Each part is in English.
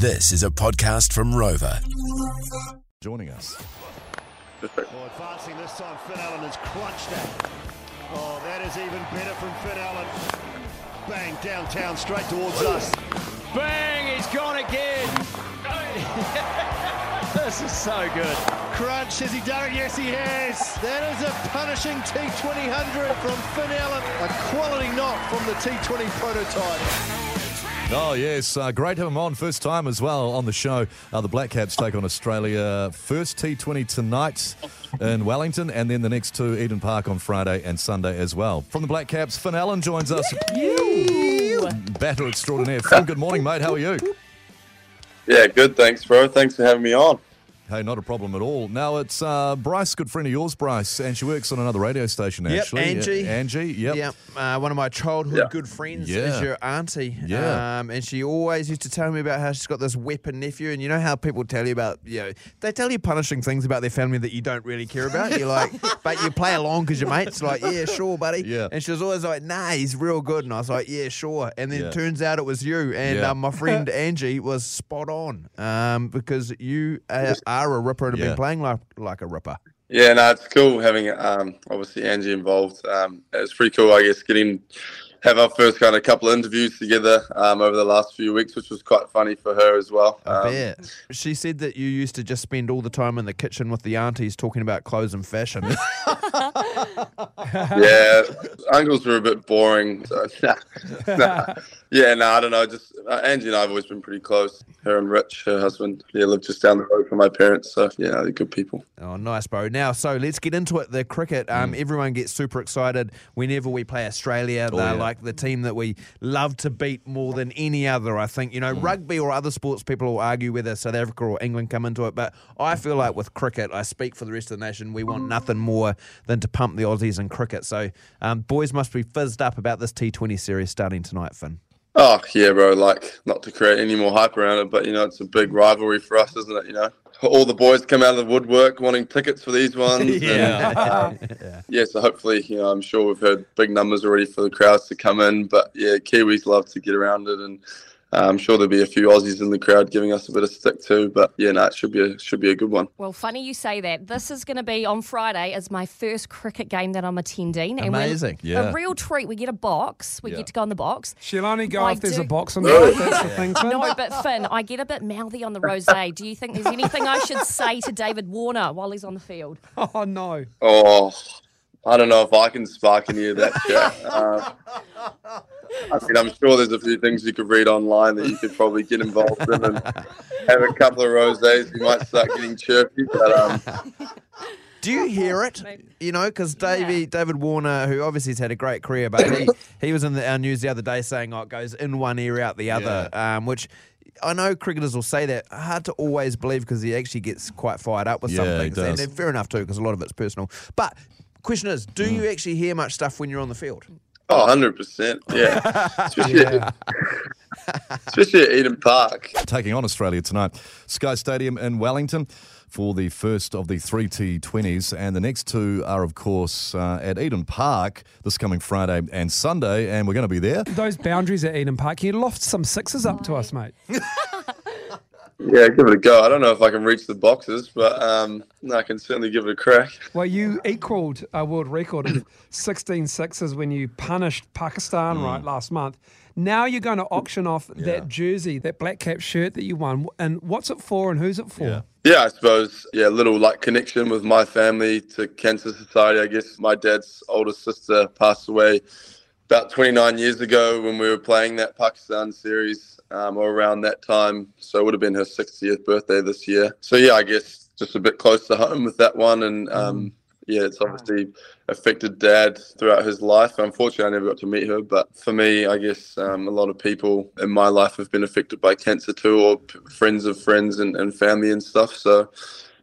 This is a podcast from Rover. Joining us. Oh, advancing this time, Finn Allen has crunched that. Oh, that is even better from Finn Allen. Bang, downtown, straight towards us. Bang, he's gone again. this is so good. Crunch, has he done it? Yes, he has. That is a punishing T2000 from Finn Allen. A quality knock from the T20 prototype. Oh, yes. Uh, great to have him on. First time as well on the show. Uh, the Black Caps take on Australia. First T20 tonight in Wellington, and then the next two, Eden Park on Friday and Sunday as well. From the Black Caps, Finn Allen joins us. Battle extraordinaire. Finn, good morning, mate. How are you? Yeah, good. Thanks, bro. Thanks for having me on. Hey, not a problem at all. Now it's uh, Bryce, good friend of yours, Bryce, and she works on another radio station. Yep, Actually, Angie. Uh, Angie. Yep. Yep, uh, one of my childhood Yeah. good friends Yeah. is your auntie. Yeah. Um, and she always used to tell me about how she's got this weapon nephew. And you know how people tell you about, you know, they tell you punishing things about their family that you don't really care about. You're like, but you play along because your mate's like, yeah, sure, buddy. Yeah. And she was always like, nah, he's real good. And I was like, yeah, sure. And then Yeah. it turns out it was you. And Yeah. um, my friend Angie was spot on um, because you uh, are a ripper and have Yeah. been playing like, like a ripper. Yeah, no, it's cool having um, obviously Angie involved. Um, it's pretty cool, I guess, getting have our first kind of couple of interviews together um, over the last few weeks, which was quite funny for her as well. I Um, bet. She said that you used to just spend all the time in the kitchen with the aunties talking about clothes and fashion. yeah, uncles were a bit boring. So, nah, nah. Yeah, no, I don't know. Just uh, Angie and I have always been pretty close. Her and Rich, her husband, yeah, live just down the road from my parents. So yeah, they're good people. oh, nice, bro. Now, so let's get into it. The cricket. Um, Everyone gets super excited whenever we play Australia. They're yeah. like the team that we love to beat more than any other. I think you know, rugby or other sports. People will argue whether South Africa or England come into it, but I feel like with cricket, I speak for the rest of the nation. We want nothing more than to pump the Aussies in cricket. So, um, boys must be fizzed up about this T20 series starting tonight, Finn. Oh yeah, bro. Like not to create any more hype around it, but you know it's a big rivalry for us, isn't it? You know, all the boys come out of the woodwork wanting tickets for these ones. and, um, yeah. So hopefully, you know, I'm sure we've heard big numbers already for the crowds to come in. But yeah, Kiwis love to get around it, and uh, Uh, I'm sure there'll be a few Aussies in the crowd giving us a bit of stick too. But yeah, no, it should be a, should be a good one. Well, funny you say that. This is going to be on Friday. Is my first cricket game that I'm attending. And Amazing. Yeah. A real treat. We get a box. We Yeah. get to go in the box. She'll only go I if there's a box on the road. That's the thing. Finn. No, but Finn, I get a bit mouthy on the rosé. Do you think there's anything I should say to David Warner while he's on the field? Oh no. Oh, I don't know if I can spark any of that shit. Uh, I mean, I'm sure there's a few things you could read online that you could probably get involved in and have a couple of rosés. You might start getting chirpy, but um, Do you hear it? You know, because Davey, David Warner, who obviously has had a great career, but he, he was in the, our news the other day saying, oh, it goes in one ear, out the other, um, which I know cricketers will say that. Hard to always believe because he actually gets quite fired up with some Yeah, he things. does. And fair enough, too, because a lot of it's personal. But question is, do Mm. you actually hear much stuff when you're on the field? oh, 100%. Yeah. Especially, At, especially at Eden Park. taking on Australia tonight. Sky Stadium in Wellington for the first of the three T20s. And the next two are, of course, uh, at Eden Park this coming Friday and Sunday. And we're going to be there. Those boundaries at Eden Park, you loft some sixes up to us, mate. Yeah, give it a go. I don't know if I can reach the boxes, but um, no, I can certainly give it a crack. Well, you equalled a world record of 16 sixes when you punished Pakistan right last month. Now you're going to auction off that jersey, that black cap shirt that you won. And what's it for and who's it for? Yeah. Yeah, I suppose. Yeah, a little like connection with my family to Cancer Society. I guess my dad's older sister passed away about 29 years ago when we were playing that Pakistan series, um, or around that time. So it would have been her 60th birthday this year. So yeah, I guess just a bit close to home with that one, and um, yeah, it's obviously affected Dad throughout his life. Unfortunately, I never got to meet her, but for me, I guess um, a lot of people in my life have been affected by cancer too, or p- friends of friends and, and family and stuff. So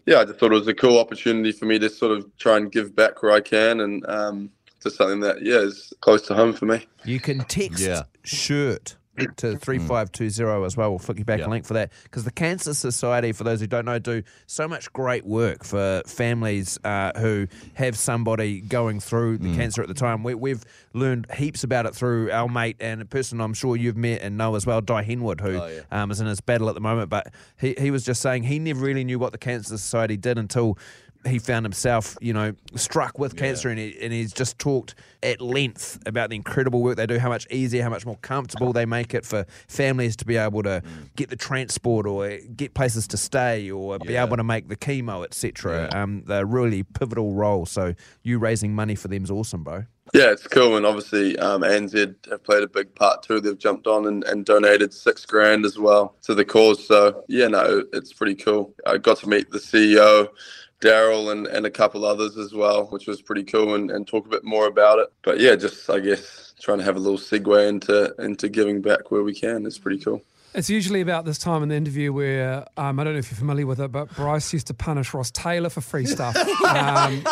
yeah, I just thought it was a cool opportunity for me to sort of try and give back where I can, and um, to something that yeah is close to home for me. You can text Yeah. shirt to 3520 as well. We'll flick you back Yeah. a link for that. Because the Cancer Society, for those who don't know, do so much great work for families uh, who have somebody going through the cancer at the time. We, we've learned heaps about it through our mate and a person I'm sure you've met and know as well, Dai Henwood, who Oh, yeah. um, is in his battle at the moment. But he, he was just saying he never really knew what the Cancer Society did until he found himself, you know, struck with cancer, and, he, and he's just talked at length about the incredible work they do, how much easier, how much more comfortable they make it for families to be able to get the transport or get places to stay or be able to make the chemo, etc. Yeah. Um, they're really pivotal role. So you raising money for them is awesome, bro. Yeah, it's cool, and obviously um, ANZ have played a big part too. They've jumped on and, and donated six grand as well to the cause. So yeah, no, it's pretty cool. I got to meet the CEO, Daryl, and, and a couple others as well, which was pretty cool, and, and talk a bit more about it. But yeah, just I guess trying to have a little segue into into giving back where we can is pretty cool. It's usually about this time in the interview where um, I don't know if you're familiar with it, but Bryce used to punish Ross Taylor for free stuff. Um,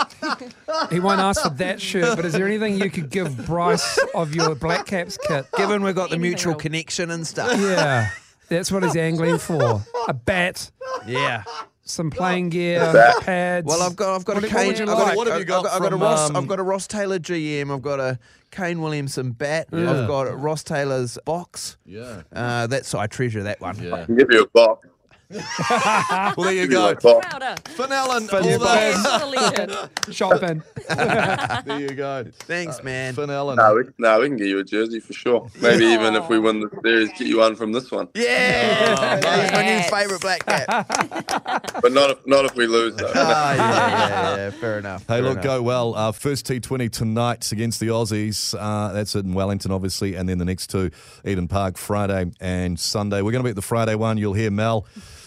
he won't ask for that shirt, but is there anything you could give Bryce of your Black Caps kit? Given we've got the mutual else? connection and stuff. Yeah, that's what he's angling for. A bat, Yeah. Some playing gear, pads. Well, I've got I've got What a do- what Kane. I've got like? What have you I've got I've got a from, Ross. um, I've got a Ross Taylor GM. I've got a Kane Williamson bat. Yeah. I've got a Ross Taylor's box. Yeah. Uh, that's I treasure that one. Yeah. I can give you a box. Well, there you go. a box. Crowder. Finn Allen, Finn all Allen. that. Yes, the legend. shopping. There you go. Thanks, man. Finn Allen. No, we, no, we can get you a jersey for sure. Maybe even if we win the series, get you one from this one. Yeah, he's my new favourite black cat. But not if, not if we lose though. Ah, yeah, yeah, yeah, fair enough. Hey, fair look, enough. go well. Uh, first T20 tonight against the Aussies. Uh, that's it in Wellington, obviously, and then the next two, Eden Park, Friday and Sunday. We're going to be at the Friday one. You'll hear Mel.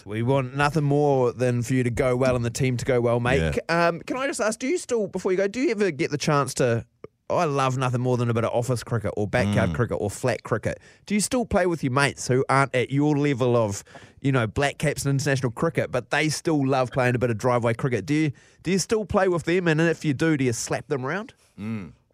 We want nothing more than for you to go well and the team to go well, mate. Um, can I just ask, do you still, before you go, do you ever get the chance to? I love nothing more than a bit of office cricket or backyard cricket or flat cricket. Do you still play with your mates who aren't at your level of, you know, black caps and international cricket, but they still love playing a bit of driveway cricket? Do you do you still play with them? And if you do, do you slap them around?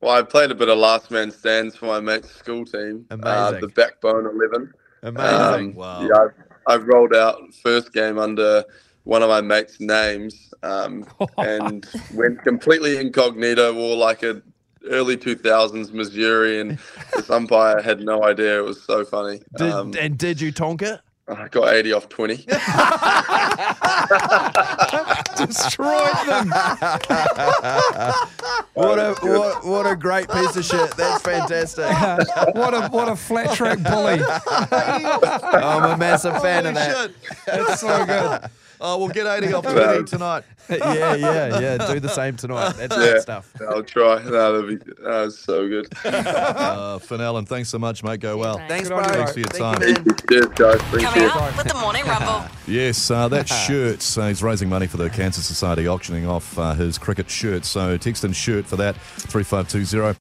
Well, I played a bit of last man stands for my mate's school team. Uh, Amazing. the backbone 11. Amazing. Um, Wow. Yeah, I've, I've rolled out first game under one of my mates' names um, and went completely incognito, wore like a early 2000s Missouri, and this umpire had no idea. It was so funny. Did, Um, and did you tonk it? Oh, I got 80 off 20. Destroyed them. What a what, what a great piece of shit. That's fantastic. what a what a flat track bully. I'm a massive fan of that. That's so good. Oh, we'll get 80 off 20 tonight. yeah, yeah, yeah. Do the same tonight. That's yeah, great stuff. I'll try. No, that'd be, that so good. Uh, Finn Allen, thanks so much, mate. Go well. Thanks, Good bro. Thanks for your Thank time. you. Cheers, guys. Coming up with the morning rumble. Yes, uh, that shirt. Uh, he's raising money for the Cancer Society, auctioning off uh, his cricket shirt. So text in shirt for that, 3520.